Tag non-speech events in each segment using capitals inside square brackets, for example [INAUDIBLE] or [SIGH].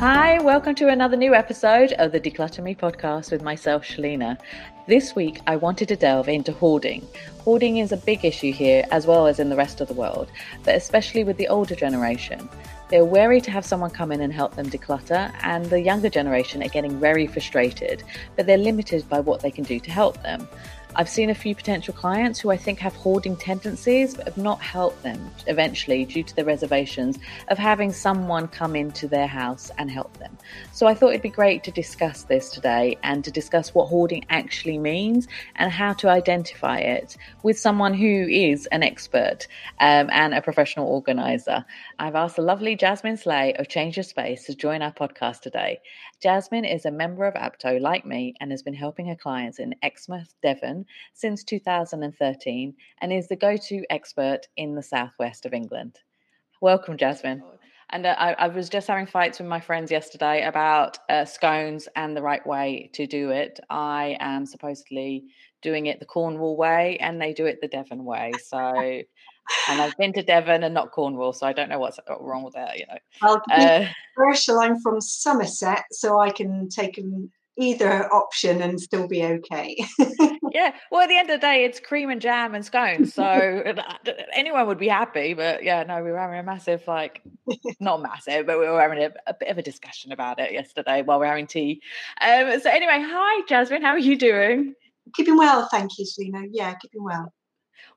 Hi, welcome to another new episode of the Decluttr Me podcast with myself, Shelina. This week, I wanted to delve into hoarding. Hoarding is a big issue here as well as in the rest of the world, but especially with the older generation. They're wary to have someone come in and help them declutter, and the younger generation are getting very frustrated, but they're limited by what they can do to help them. I've seen a few potential clients who I think have hoarding tendencies but have not helped them eventually due to the reservations of having someone come into their house and help them. So I thought it'd be great to discuss this today and to discuss what hoarding actually means and how to identify it with someone who is an expert um, and a professional organizer. I've asked the lovely Jasmine Sleigh of Change Your Space to join our podcast today. Jasmine is a member of APDO like me and has been helping her clients in Exmouth, Devon since 2013 and is the go to expert in the southwest of England. Welcome, Jasmine. And uh, I, I, was just having fights with my friends yesterday about uh, scones and the right way to do it. I am supposedly doing it the Cornwall way, and they do it the Devon way. So [LAUGHS] and I've been to Devon and not Cornwall, so I don't know what's wrong with that. You know, well, uh, commercial. I'm from Somerset, so I can take either option and still be okay. [LAUGHS] yeah, well, at the end of the day, it's cream and jam and scones, so [LAUGHS] anyone would be happy. But yeah, no, we were having a massive, like, not massive, but we were having a, a bit of a discussion about it yesterday while we are having tea. Um, so anyway, hi, Jasmine, how are you doing? Keeping well, thank you, Shelina. Yeah, keeping well.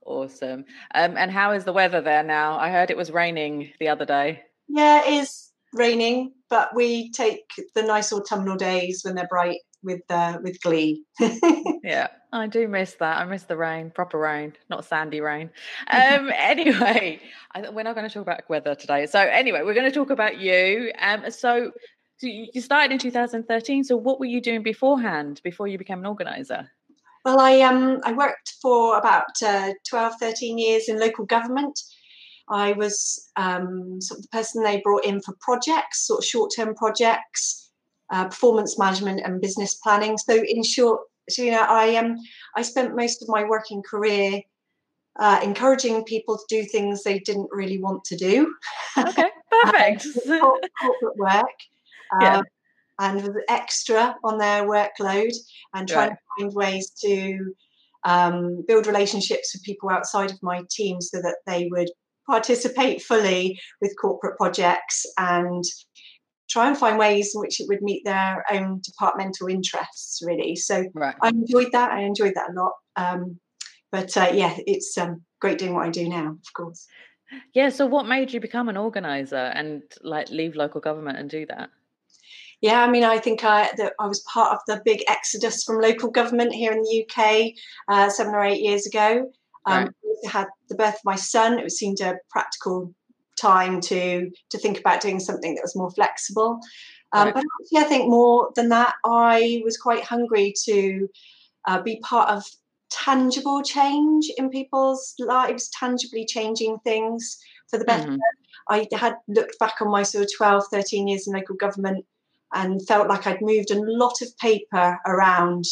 Awesome. Um, and how is the weather there now? I heard it was raining the other day. Yeah, it is raining, but we take the nice autumnal days when they're bright with uh, with glee. [LAUGHS] yeah, I do miss that. I miss the rain, proper rain, not sandy rain. [LAUGHS] Um, anyway, I, we're not going to talk about weather today. So anyway, we're going to talk about you. Um, so, so you started in 2013. So what were you doing beforehand, before you became an organizer? Well, I um I worked for about uh, 12, 13 years in local government. I was um, sort of the person they brought in for projects, sort of short-term projects, uh, performance management, and business planning. So, in short, so, you know, I um I spent most of my working career uh, encouraging people to do things they didn't really want to do. Okay, [LAUGHS] perfect. [LAUGHS] corporate work. [LAUGHS] Yeah. And was extra on their workload and trying right. to find ways to um, build relationships with people outside of my team so that they would participate fully with corporate projects and try and find ways in which it would meet their own departmental interests really. So right. i enjoyed that. I enjoyed that a lot. Um, but uh, yeah it's um, great doing what i do now of course. Yeah so what made you become an organizer and like leave local government and do that yeah, I mean, I think I, the, I was part of the big exodus from local government here in the UK uh, seven or eight years ago. Um, right. had the birth of my son. It seemed a practical time to to think about doing something that was more flexible. Um, right. But actually, I think more than that, I was quite hungry to uh, be part of tangible change in people's lives, tangibly changing things for the better. Mm-hmm. I had looked back on my sort of 12, 13 years in local government and felt like I'd moved a lot of paper around.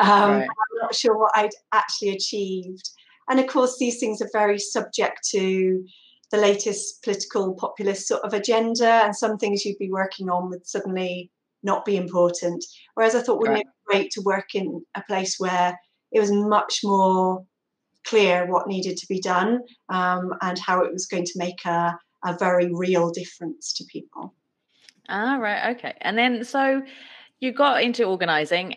Um, right. I'm not sure what I'd actually achieved. And of course, these things are very subject to the latest political populist sort of agenda, and some things you'd be working on would suddenly not be important. Whereas I thought, wouldn't right. it be great to work in a place where it was much more clear what needed to be done um, and how it was going to make a, a very real difference to people. Ah, right. Okay. And then so you got into organizing.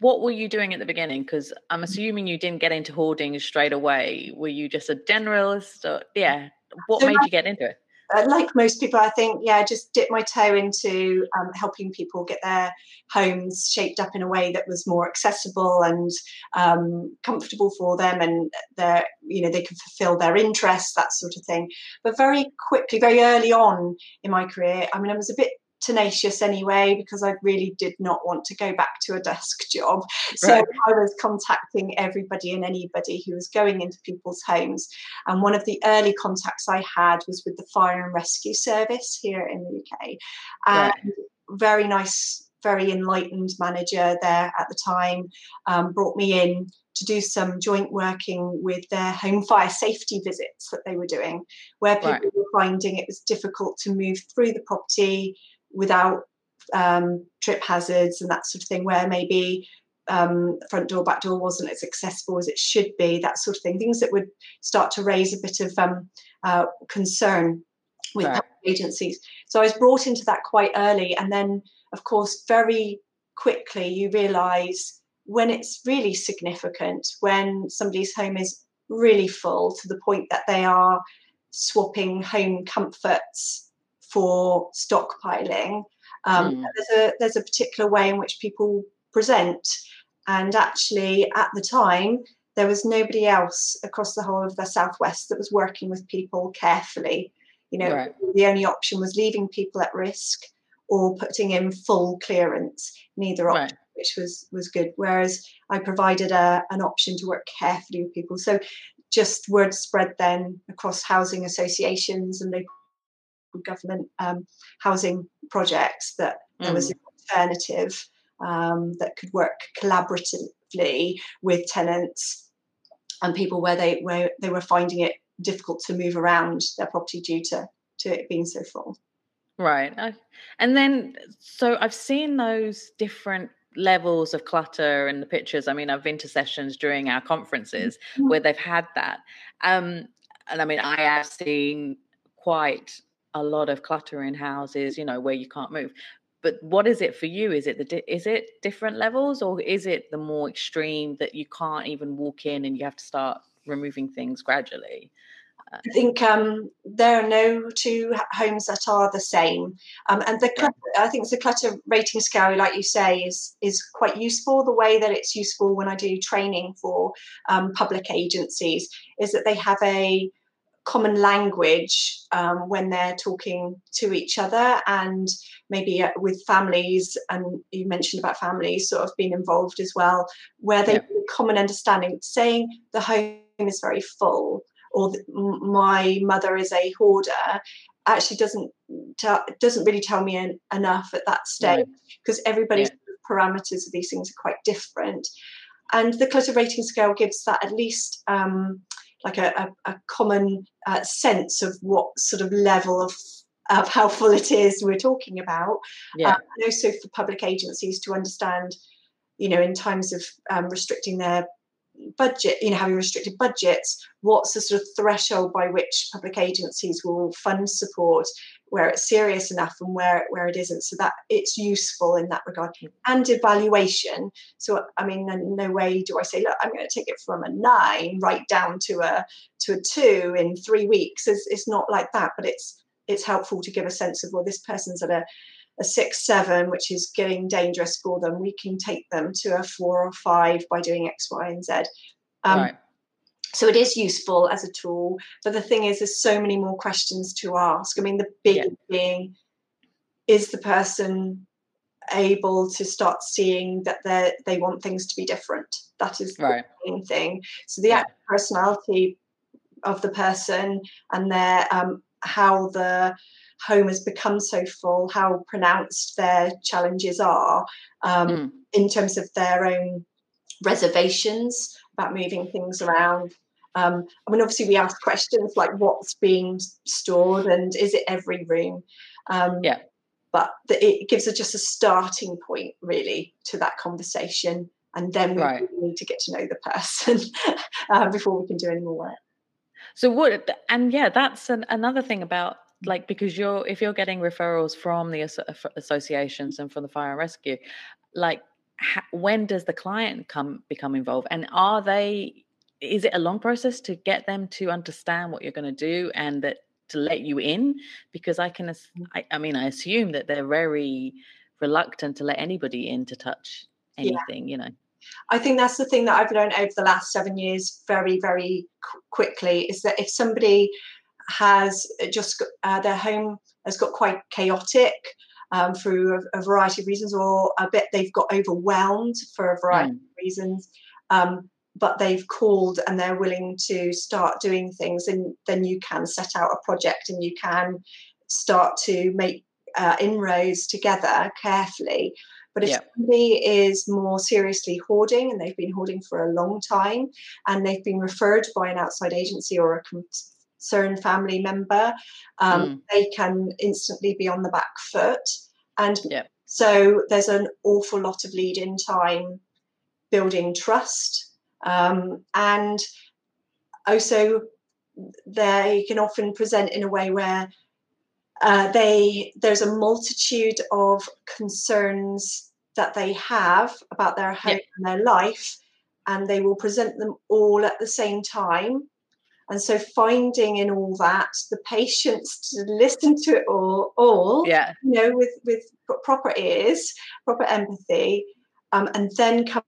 What were you doing at the beginning? Because I'm assuming you didn't get into hoarding straight away. Were you just a generalist? Or, yeah. What so made you get into it? Uh, like most people, I think, yeah, I just dip my toe into um, helping people get their homes shaped up in a way that was more accessible and um, comfortable for them, and their, you know, they could fulfil their interests, that sort of thing. But very quickly, very early on in my career, I mean, I was a bit tenacious anyway because I really did not want to go back to a desk [LAUGHS] job. So right. I was contacting everybody and anybody who was going into people's homes. And one of the early contacts I had was with the Fire and Rescue Service here in the UK. And right. very nice, very enlightened manager there at the time um, brought me in to do some joint working with their home fire safety visits that they were doing, where people right. were finding it was difficult to move through the property without um, trip hazards and that sort of thing, where maybe um, front door, back door wasn't as accessible as it should be, that sort of thing. Things that would start to raise a bit of um, uh, concern with right. agencies. So I was brought into that quite early, and then, of course, very quickly you realise when it's really significant, when somebody's home is really full to the point that they are swapping home comforts for stockpiling. Um, mm. There's a there's a particular way in which people present, and actually at the time there was nobody else across the whole of the southwest that was working with people carefully. You know, right. the only option was leaving people at risk or putting in full clearance. Neither option. Right which was was good. Whereas I provided a, an option to work carefully with people. So just word spread then across housing associations and local government um, housing projects that mm. there was mm. an alternative um, that could work collaboratively with tenants and people where they where they were finding it difficult to move around their property due to to it being so full. Right. And then, so I've seen those different levels of clutter in the pictures. I mean, I've been to sessions during our conferences mm-hmm. where they've had that. Um, and I mean, I have seen quite a lot of clutter in houses, you know, where you can't move. But what is it for you? Is it the di- is it different levels, or is it the more extreme that you can't even walk in and you have to start removing things gradually? I think um, there are no two homes that are the same, um, and the clutter, I think the clutter rating scale, like you say, is is quite useful. The way that it's useful when I do training for um, public agencies is that they have a common language um, when they're talking to each other and maybe uh, with families and you mentioned about families sort of being involved as well where they yeah. common understanding saying the home is very full or my mother is a hoarder actually doesn't tell, doesn't really tell me en- enough at that stage because right. everybody's yeah. parameters of these things are quite different and the clutter rating scale gives that at least um, like a, a, a common uh, sense of what sort of level of of how full it is we're talking about yeah. Um, and also for public agencies to understand you know in times of um, restricting their budget, you know, having restricted budgets, what's the sort of threshold by which public agencies will fund support where it's serious enough and where where it isn't, so that it's useful in that regard. And evaluation. So I mean, no way do I say, look, I'm going to take it from a nine right down to a to a two in three weeks. It's, it's not like that, but it's it's helpful to give a sense of well, this person's at a a six, seven, which is getting dangerous for them, we can take them to a four or five by doing X, Y, and Z. Um, right. So it is useful as a tool, but the thing is, there's so many more questions to ask. I mean, the big yeah. being is the person able to start seeing that they they want things to be different. That is right. the main thing. So the yeah. personality of the person and their um, how the home has become so full, how pronounced their challenges are um, mm. in terms of their own reservations about moving things around. Um, I mean, obviously, we ask questions like what's being stored and is it every room? Um, yeah. But the, it gives us just a starting point, really, to that conversation. And then we right. really need to get to know the person [LAUGHS] uh, before we can do any more work. So what? And yeah, that's an, another thing about Mm. like because you're if you're getting referrals from the associations and from the fire and rescue like when does the client come become involved? And are they is it a long process to get them to understand what you're going to do and that to let you in? Because i can mm. I, I, mean i assume that they're very reluctant to let anybody in to touch anything yeah. you know? I think that's the thing that I've learned over the last seven years very, very qu- quickly is that if somebody has just uh, their home has got quite chaotic um, through a, a, variety of reasons, or a bit they've got overwhelmed for a variety mm. of reasons. Um, but they've called and they're willing to start doing things, and then you can set out a project and you can start to make uh, inroads together carefully. But if yeah. somebody is more seriously hoarding and they've been hoarding for a long time and they've been referred by an outside agency or a certain family member, um, mm. they can instantly be on the back foot. And. So there's an awful lot of lead in time building trust. Um, and also, they can often present in a way where uh, they there's a multitude of concerns that they have about their home and their life, and they will present them all at the same time. And so, finding in all that the patience to listen to it all, all yeah, you know, with with proper ears, proper empathy, um, and then come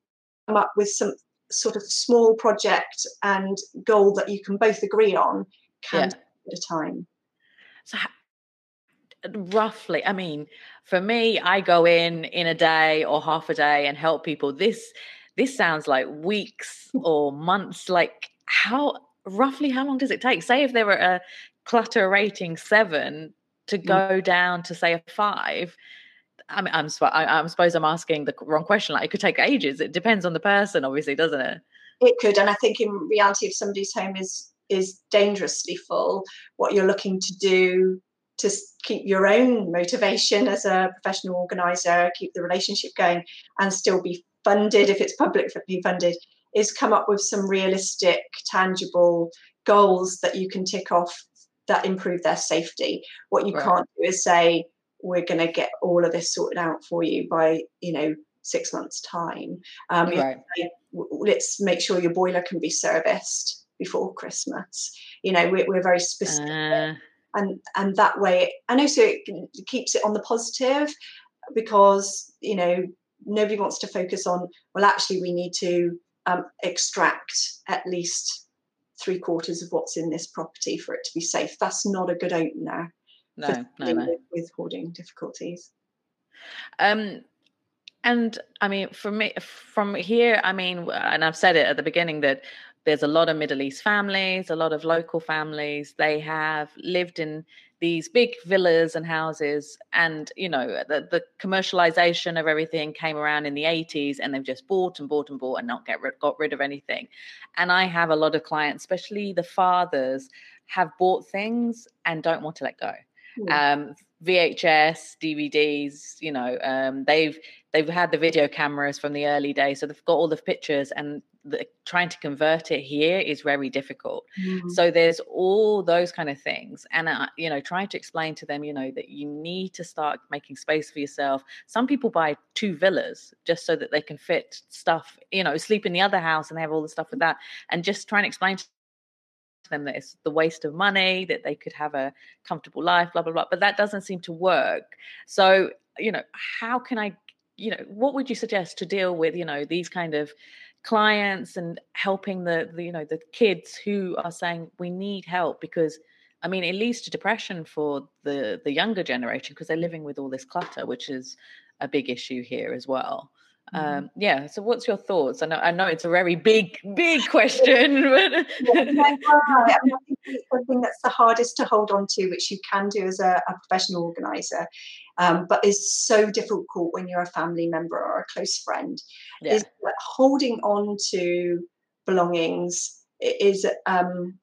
up with some sort of small project and goal that you can both agree on can yeah. at a time. So roughly, I mean, for me, I go in in a day or half a day and help people. This this sounds like weeks [LAUGHS] or months. Like how roughly how long does it take? Say if there were a clutter rating seven to mm. go down to say a five I mean, I'm, I, am suppose I'm asking the wrong question. Like, it could take ages. It depends on the person, obviously, doesn't it? It could, and I think in reality, if somebody's home is is dangerously full, what you're looking to do to keep your own motivation as a professional organizer, keep the relationship going, and still be funded if it's publicly funded, is come up with some realistic, tangible goals that you can tick off that improve their safety. What you right. can't do is say, we're going to get all of this sorted out for you by you know six months time um, right. let's make sure your boiler can be serviced before christmas you know we're, we're very specific uh. and and that way and also it keeps it on the positive because you know nobody wants to focus on well actually we need to um, extract at least three quarters of what's in this property for it to be safe that's not a good opener no, no, no. With, with hoarding difficulties. Um, and I mean, for me, from here, I mean, and I've said it at the beginning that there's a lot of Middle East families, a lot of local families. They have lived in these big villas and houses, and you know, the, the commercialization of everything came around in the 80s, and they've just bought and bought and bought and not get rid, got rid of anything. And I have a lot of clients, especially the fathers, have bought things and don't want to let go um, VHS, DVDs. You know, um, they've they've had the video cameras from the early days, so they've got all the pictures, and the, trying to convert it here is very difficult. Mm. So there's all those kind of things, and uh, you know, trying to explain to them, you know, that you need to start making space for yourself. Some people buy two villas just so that they can fit stuff, you know, sleep in the other house and they have all the stuff with that, and just try and explain to them that it's the waste of money, that they could have a comfortable life, blah, blah, blah. But that doesn't seem to work. So, you know, how can I, you know, what would you suggest to deal with, you know, these kind of clients and helping the, the you know, the kids who are saying we need help because I mean, it leads to depression for the the younger generation because they're living with all this clutter, which is a big issue here as well. Mm-hmm. Um, yeah. So, what's your thoughts? I know, I know it's a very big, big question. [LAUGHS] But yeah, I think it's thing that's the hardest to hold on to, which you can do as a, a professional organizer, um, but is so difficult when you're a family member or a close friend. Yeah. Is holding on to belongings is um,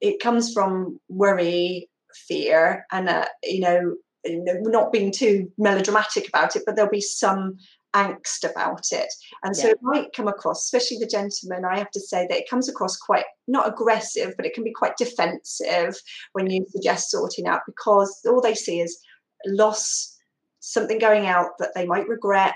it comes from worry, fear, and uh, you know not being too melodramatic about it, but there'll be some angst about it. And so yeah. it might come across, especially the gentleman, I have to say that it comes across quite not aggressive, but it can be quite defensive when you suggest sorting out because all they see is loss, something going out that they might regret,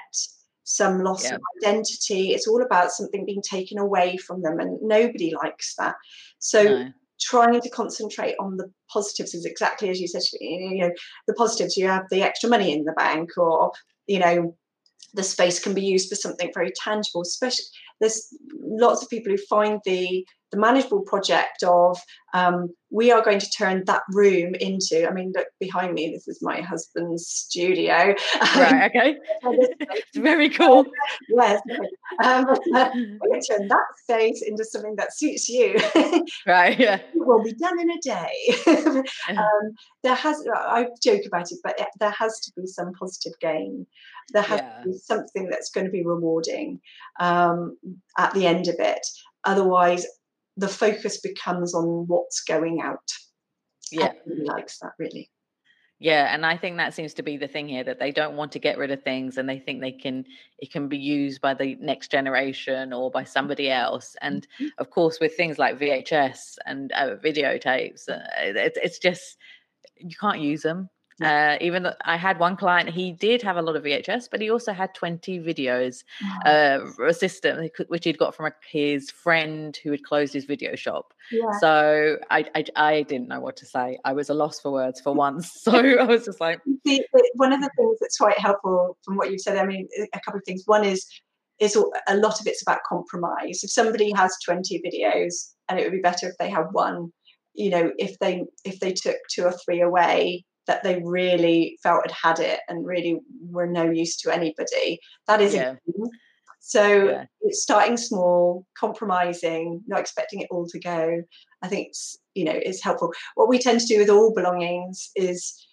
some loss yeah. of identity. It's all about something being taken away from them, and nobody likes that. So no. trying to concentrate on the positives is exactly as you said. You know, the positives. You have the extra money in the bank, or you know, the space can be used for something very tangible. Especially, there's lots of people who find the the manageable project of um, we are going to turn that room into i mean look behind me this is my husband's studio. Right okay. [LAUGHS] [LAUGHS] It's very cool. [LAUGHS] Yes um, uh, we're going to turn that space into something that suits you. Right yeah. It will be done in a day. Um, there has i joke about it but there has to be some positive gain. There has yeah. to be something that's going to be rewarding um, at the end of it. Otherwise the focus becomes on what's going out. Yeah, Everybody likes that really. Yeah, and I think that seems to be the thing here that they don't want to get rid of things and they think they can it can be used by the next generation or by somebody else. And Mhm. of course with things like VHS and uh, videotapes, uh, it, it's just you can't use them. Uh, even though I had one client, he did have a lot of VHS, but he also had 20 videos, uh, a system which he'd got from a, his friend who had closed his video shop. Yeah. So I, I I didn't know what to say. I was a loss for words for [LAUGHS] once. [LAUGHS] So I was just like, the, one of the things that's quite helpful from what you've said, I mean, a couple of things. One is is a- a lot of it's about compromise. If somebody has 20 videos, and it would be better if they had one, you know, if they if they took two or three away that they really felt had had it and really were no use to anybody, that is Yeah. So Yeah. it's starting small, compromising, not expecting it all to go. I think it's, you know is helpful. What we tend to do with all belongings is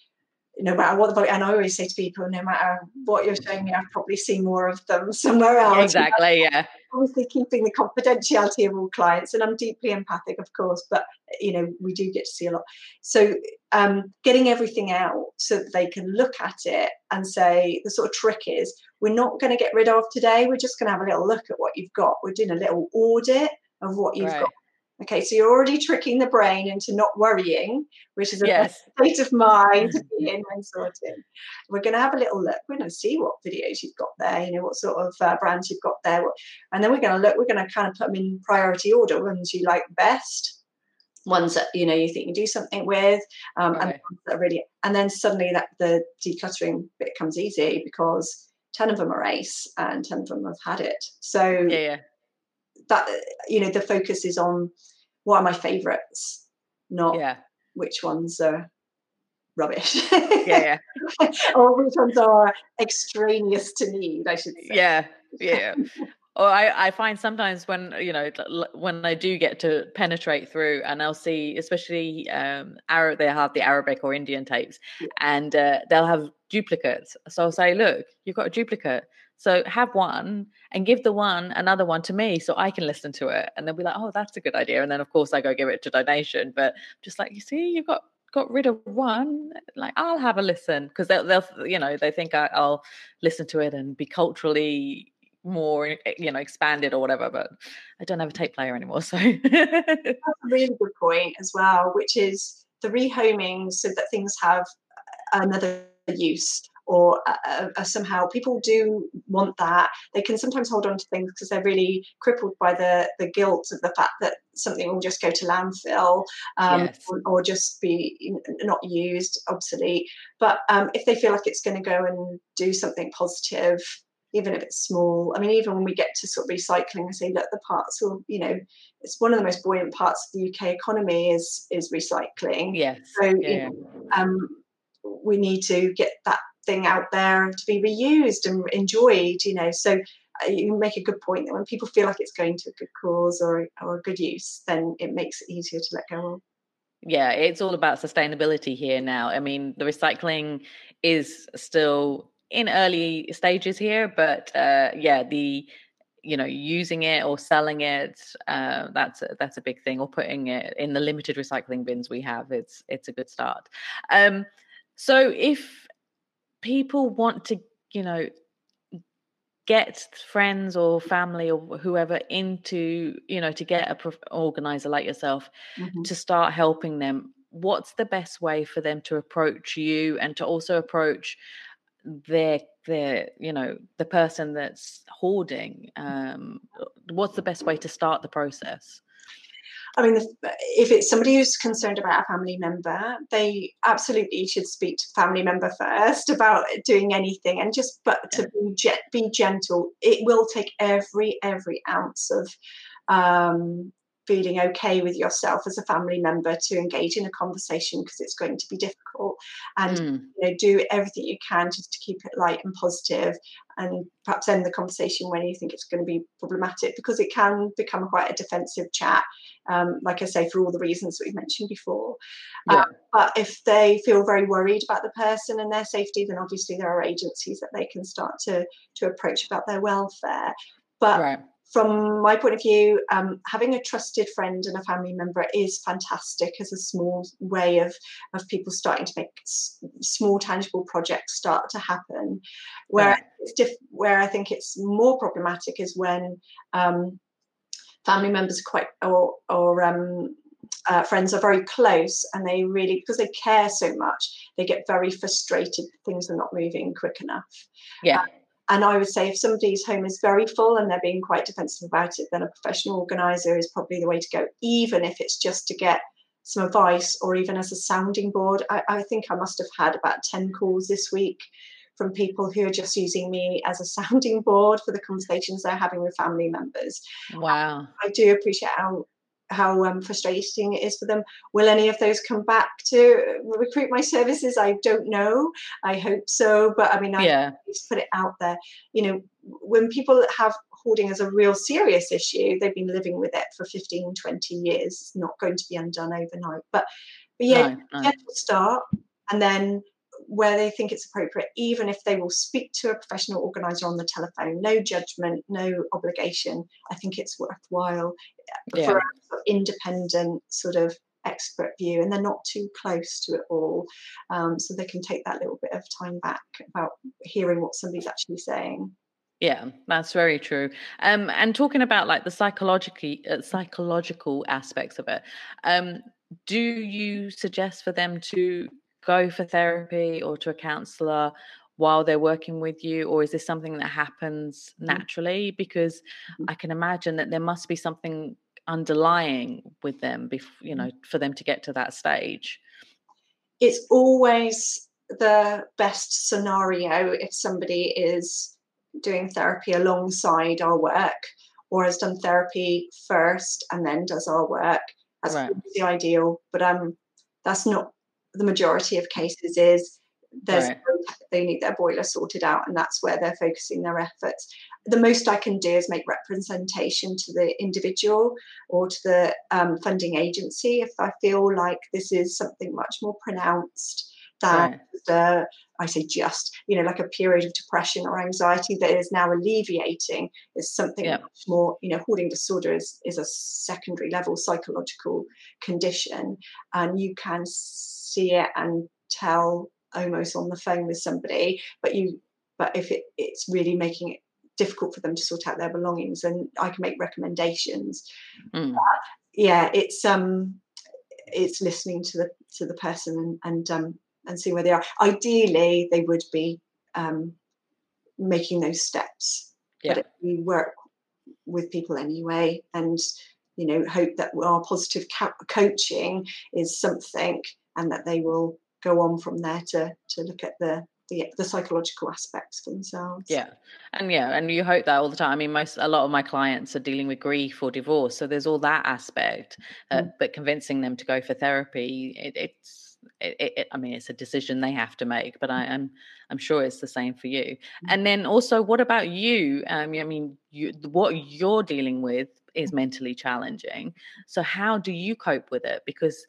no matter what the volume, and I always say to people, no matter what you're showing me, I've probably seen more of them somewhere else. exactly, yeah. Obviously, keeping the confidentiality of all clients, and I'm deeply empathic, of course, but you know we do get to see a lot. So, um, getting everything out so that they can look at it and say the sort of trick is we're not going to get rid of today. We're just going to have a little look at what you've got. We're doing a little audit of what you've Right. got. Okay, so you're already tricking the brain into not worrying, which is a Yes. state of mind to [LAUGHS] be in when sorting. We're going to have a little look. We're going to see what videos you've got there, you know, what sort of uh, brands you've got there. What, and then we're going to look, we're going to kind of put them in priority order, ones you like best, ones that, you know, you think you do something with, um, and ones that really, and then suddenly that the decluttering bit comes easy because 10 of them are ace and 10 of them have had it. So Yeah, yeah. That, you know, the focus is on what are my favorites, not Yeah. which ones are rubbish. Yeah, yeah. [LAUGHS] or which ones are extraneous to need, I should say. Yeah. Yeah. Or I, I find sometimes when you know when I do get to penetrate through and I'll see especially um Arab they have the Arabic or Indian tapes Yeah. and uh, they'll have duplicates so I'll say look you've got a duplicate so have one and give the one another one to me so I can listen to it and they'll be like oh that's a good idea. And then of course I go give it to donation but just like you see you've got got rid of one like I'll have a listen. Because they'll, they'll you know they think I, I'll listen to it and be culturally more eh, you know expanded or whatever but i don't have a tape player anymore so. That's a really good point as well, which is the rehoming so that things have another use or uh, uh, somehow people do want that they can sometimes hold on to things because they're really crippled by the the guilt of the fact that something will just go to landfill um, Yes. or, or just be not used obsolete but um, if they feel like it's going to go and do something positive even if it's small i mean even when we get to sort of recycling I say look the parts will you know it's one of the most buoyant parts of the uk economy is is recycling yes so yeah, you yeah. know, um, we need to get that thing out there to be reused and enjoyed you know. So uh, you make a good point that when people feel like it's going to a good cause or, or a good use then it makes it easier to let go of. Yeah it's all about sustainability here now. I mean the recycling is still in early stages here but uh yeah the you know using it or selling it uh, that's a, that's a big thing or putting it in the limited recycling bins we have it's it's a good start. Um so if people want to you know get friends or family or whoever into you know to get a prof- organizer like yourself Mhm. to start helping them. What's the best way for them to approach you and to also approach their their you know the person that's hoarding? Um what's the best way to start the process I mean, if, it's somebody who's concerned about a family member, they absolutely should speak to family member first about doing anything, and just but to be be gentle. It will take every every ounce of um, feeling okay with yourself as a family member to engage in a conversation because it's going to be difficult, and Mm, you know do everything you can just to keep it light and positive and perhaps end the conversation when you think it's going to be problematic because it can become quite a defensive chat um, like i say for all the reasons that we've mentioned before. Yeah. Um, but if they feel very worried about the person and their safety then obviously there are agencies that they can start to to approach about their welfare. But right from my point of view, um, having a trusted friend and a family member is fantastic as a small way of of people starting to make s- small tangible projects start to happen. Where Right. it's diff- where I think it's more problematic is when um, family members are quite or or um, uh, friends are very close and they really because they care so much they get very frustrated things are not moving quick enough Yeah. And I would say if somebody's home is very full and they're being quite defensive about it, then a professional organizer is probably the way to go, even if it's just to get some advice or even as a sounding board. I, I think I must have had about 10 calls this week from people who are just using me as a [LAUGHS] sounding board for the conversations they're having with family members. Wow. I do appreciate how how um, frustrating it is for them. Will any of those come back to recruit my services? I don't know. I hope so, but I mean, I Yeah. just put it out there. You know, when people have hoarding as a real serious issue, they've been living with it for 15, 20 years. It's not going to be undone overnight. But, but yeah, No, no. gentle start, and then where they think it's appropriate, even if they will speak to a professional organizer on the telephone, no judgment, no obligation. I think it's worthwhile Yeah. for a sort of independent sort of expert view, and they're not too close to it all, um, so they can take that little bit of time back about hearing what somebody's actually saying. Yeah, that's very true. Um, and talking about like the psychological uh, psychological aspects of it, um, do you suggest for them to go for therapy or to a counselor while they're working with you, or is this something that happens naturally? Because Mhm. I can imagine that there must be something underlying with them, bef- you know, for them to get to that stage. It's always the best scenario if somebody is doing therapy alongside our work or has done therapy first and then does our work. That's Right. the ideal, but um, that's not the majority of cases. Is there's Right. they need their boiler sorted out, and that's where they're focusing their efforts. The most I can do is make representation to the individual or to the um, funding agency if I feel like this is something much more pronounced than Right. a, I say just, you know, like a period of depression or anxiety that is now alleviating is something Yeah. much more, you know, hoarding disorder is, is a secondary level psychological condition. And you can see it and tell almost on the phone with somebody, but you, but if it, it's really making it difficult for them to sort out their belongings and I can make recommendations. Mm. Yeah, it's, um, it's listening to the to the person and, and um and see where they are. Ideally, they would be um, making those steps, Yeah. but we work with people anyway, and you know hope that our positive co- coaching is something, and that they will go on from there to to look at the the, the psychological aspects for themselves. Yeah. And yeah, and you hope that all the time. I mean, most a lot of my clients are dealing with grief or divorce, so there's all that aspect. Uh, Mm. But convincing them to go for therapy, it, it's, it, it, I mean, it's a decision they have to make. But I, I'm, I'm sure it's the same for you. And then also, what about you? Um, I mean, you, what you're dealing with is mentally challenging. So how do you cope with it? Because,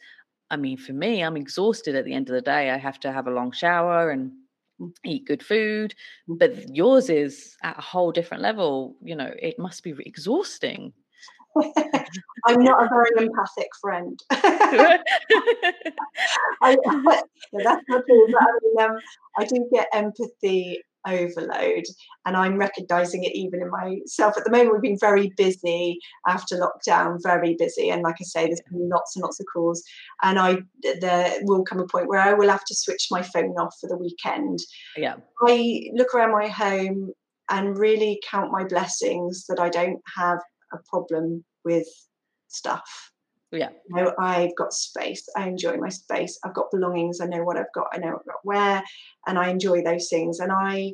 I mean, for me, I'm exhausted at the end of the day. I have to have a long shower and Mm. eat good food Mm. but yours is at a whole different level you know it must be exhausting [LAUGHS] I'm not a very empathic friend. [LAUGHS] I, [LAUGHS] that's not true. But I mean, um, I do get empathy overload, and I'm recognizing it even in myself. At the moment, we've been very busy after lockdown, very busy, and like I say, there's been lots and lots of calls. And I, there will come a point where I will have to switch my phone off for the weekend. yeah I look around my home and really count my blessings that I don't have a problem with stuff yeah you know, I've got space. I enjoy my space. I've got belongings. I know what I've got. I know I've got where, and I enjoy those things. And I,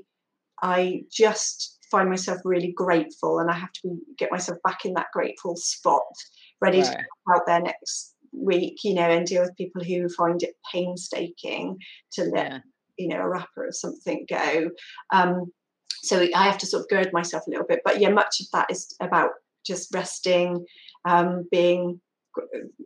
I just find myself really grateful, and I have to be, get myself back in that grateful spot, ready to right go out there next week. You know, and deal with people who find it painstaking to let yeah you know a wrapper or something go. Um, so I have to sort of gird myself a little bit. But yeah, much of that is about just resting, um, being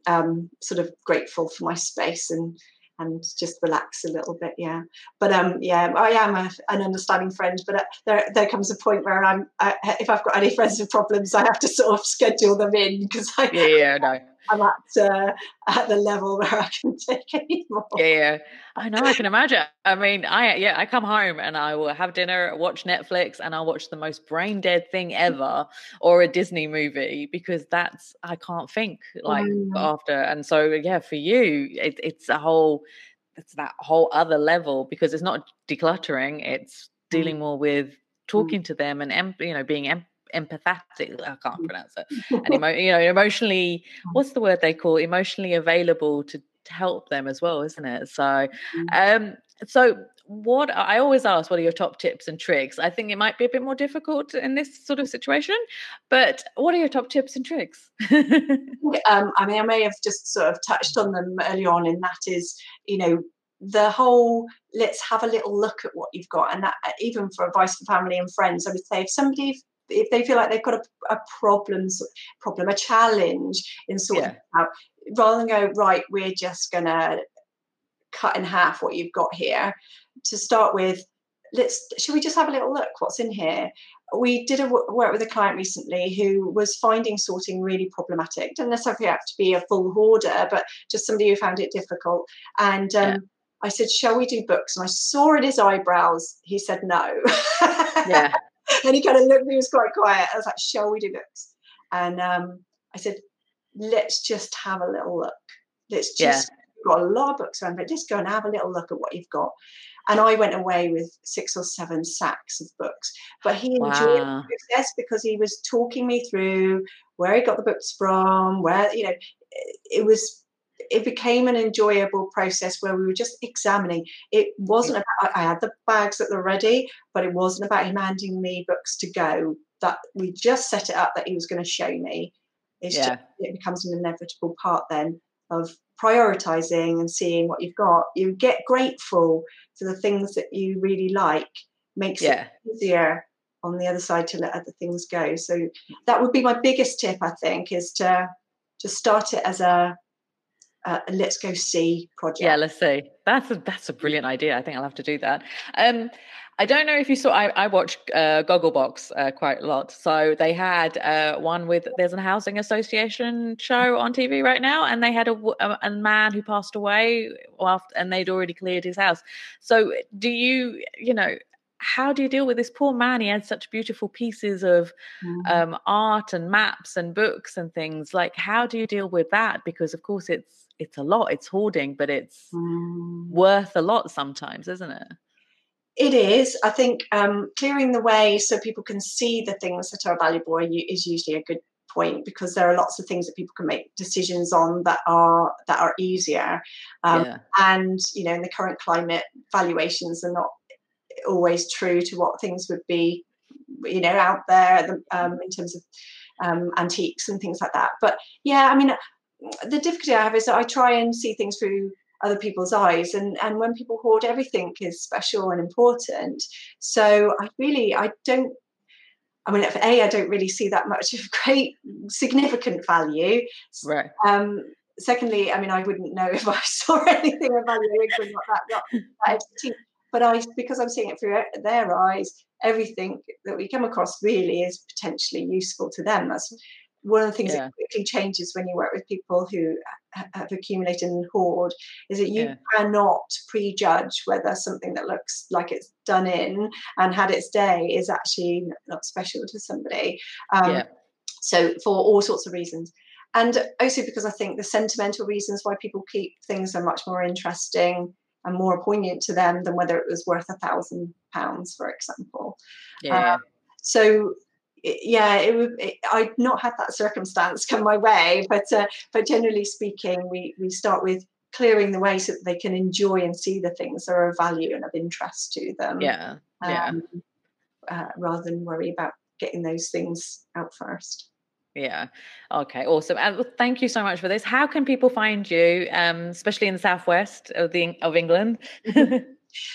um, sort of grateful for my space and and just relax a little bit. Yeah, but um, yeah, I am a, an understanding friend, but uh, there there comes a point where I'm I, if I've got any friends with problems, I have to sort of schedule them in because I yeah yeah no I'm at uh, at the level [LAUGHS] where I can take any more. Yeah, yeah, I know. I can imagine. I mean, I yeah, I come home and I will have dinner, watch Netflix, and I'll watch the most brain dead thing [LAUGHS] ever, or a Disney movie because that's I can't think like mm. after. And so yeah, for you, it, it's a whole. It's that whole other level because it's not decluttering; it's mm. dealing more with mm. talking to them and you know being em- empathetic i can't mm. pronounce it and [LAUGHS] emo- you know emotionally mm. what's the word they call emotionally available to, to help them as well isn't it so mm. um so what i always ask what are your top tips and tricks i think it might be a bit more difficult in this sort of situation but what are your top tips and tricks um, i mean i may have just sort of touched on them early on and that is you know the whole let's have a little look at what you've got and that even for advice for family and friends i would say if somebody if they feel like they've got a, a problem, problem, a challenge in sorting yeah. out, rather than go right, we're just gonna cut in half what you've got here. To start with, let's should we just have a little look what's in here? We did a work with a client recently who was finding sorting really problematic. Doesn't necessarily have to be a full hoarder, but just somebody who found it difficult. And um, yeah. I said, "Shall we do books?" And I saw in his eyebrows he said no. yeah. [LAUGHS] and he kind of looked he was quite quiet. I was like, shall we do books? And um, I said, let's just have a little look. Let's just, yeah. got a lot of books around, but just go and have a little look at what you've got. And I went away with six or seven sacks of books. But he enjoyed wow. the process because he was talking me through where he got the books from, where, you know, it was it became an enjoyable process where we were just examining. It wasn't about I had the bags at the ready, but it wasn't about him handing me books to go. That we just set it up that he was going to show me. It's yeah. just, it becomes an inevitable part then of prioritizing and seeing what you've got. You get grateful for the things that you really like, makes yeah. it easier on the other side to let other things go. So that would be my biggest tip, I think, is to to start it as a uh, let's go see project. Yeah, let's see. That's a, that's a brilliant idea. I think I'll have to do that. Um, I don't know if you saw. I, I watch uh, Gogglebox uh, quite a lot. So they had uh, one with there's a housing association show on TV right now, and they had a, a, a man who passed away after, and they'd already cleared his house. So do you, you know, how do you deal with this poor man? He had such beautiful pieces of mm. um, art and maps and books and things. Like, how do you deal with that? Because of course, it's it's a lot. It's hoarding, but it's mm. worth a lot sometimes, isn't it? It is. I think um, clearing the way so people can see the things that are valuable is usually a good point because there are lots of things that people can make decisions on that are that are easier. Um, yeah. And you know, in the current climate, valuations are not always true to what things would be, you know, out there um, in terms of um, antiques and things like that. But yeah, I mean, the difficulty I have is that I try and see things through other people's eyes and and when people hoard everything is special and important. So i really i don't i mean for a i don't really see that much of [LAUGHS] great significant value. Right. um secondly i mean i wouldn't know [LAUGHS] if i saw anything of value in that, that, that expertise. But i because i'm seeing it through their eyes everything that we come across really is potentially useful to them. That's one of the things yeah. that quickly changes when you work with people who have accumulated and hoard is that you yeah. cannot prejudge whether something that looks like it's done in and had its day is actually not special to somebody. Um, yeah. So for all sorts of reasons. And also because I think the sentimental reasons why people keep things are much more interesting and more poignant to them than whether it was worth a thousand pounds, for example. Yeah. Um, so yeah, it would. It, I'd not had that circumstance come my way, but uh, but generally speaking, we we start with clearing the way so that they can enjoy and see the things that are of value and of interest to them. Yeah, yeah. Um, uh, rather than worry about getting those things out first. Yeah. Okay. Awesome. And thank you so much for this. How can people find you, um, especially in the southwest of the of England? [LAUGHS]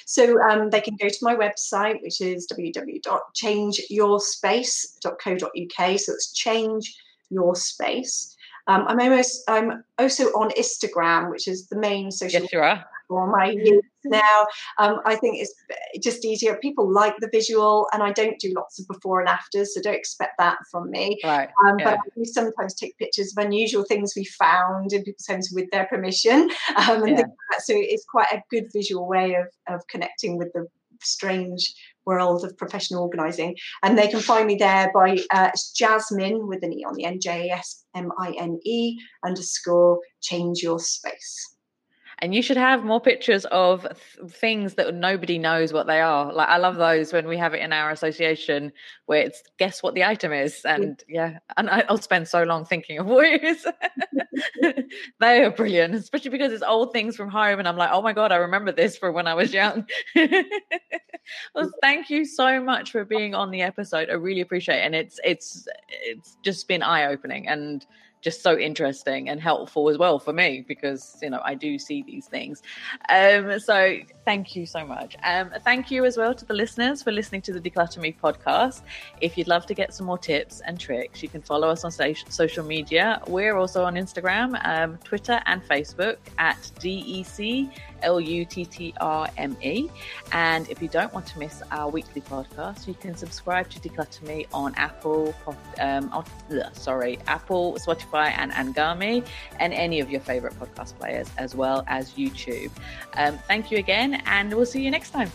So um, they can go to my website, which is www.changeyourspace.co.uk. So it's change your space. Um, I'm almost I'm also on Instagram, which is the main social. Yes, you are. For my use now. Um, I think it's just easier. People like the visual, and I don't do lots of before and afters, so don't expect that from me. Right. Um, yeah. But we sometimes take pictures of unusual things we found in people's homes with their permission, [LAUGHS] um, and yeah. like so it's quite a good visual way of of connecting with the strange world of professional organising. And they can find me there by uh, Jasmine with an E on the end, J A S M I N E underscore change your space and you should have more pictures of th- things that nobody knows what they are. Like i love those when we have it in our association where it's guess what the item is? And yeah and I, will spend so long thinking of what it is they are brilliant especially because it's old things from home and i'm like oh my god i remember this from when i was young. [LAUGHS] Well thank you so much for being on the episode. I really appreciate it. And it's it's it's just been eye-opening. And just so interesting and helpful as well for me because you know I do see these things. Um, so thank you so much. Um, thank you as well to the listeners for listening to the Decluttr Me podcast. If you'd love to get some more tips and tricks, you can follow us on social media. We're also on Instagram, um, Twitter, and Facebook at DEC L U T T R M E. And if you don't want to miss our weekly podcast, you can subscribe to Decluttr Me on Apple, um, sorry, Apple, Spotify, and Anghami, and any of your favorite podcast players, as well as YouTube. Um, thank you again, and we'll see you next time.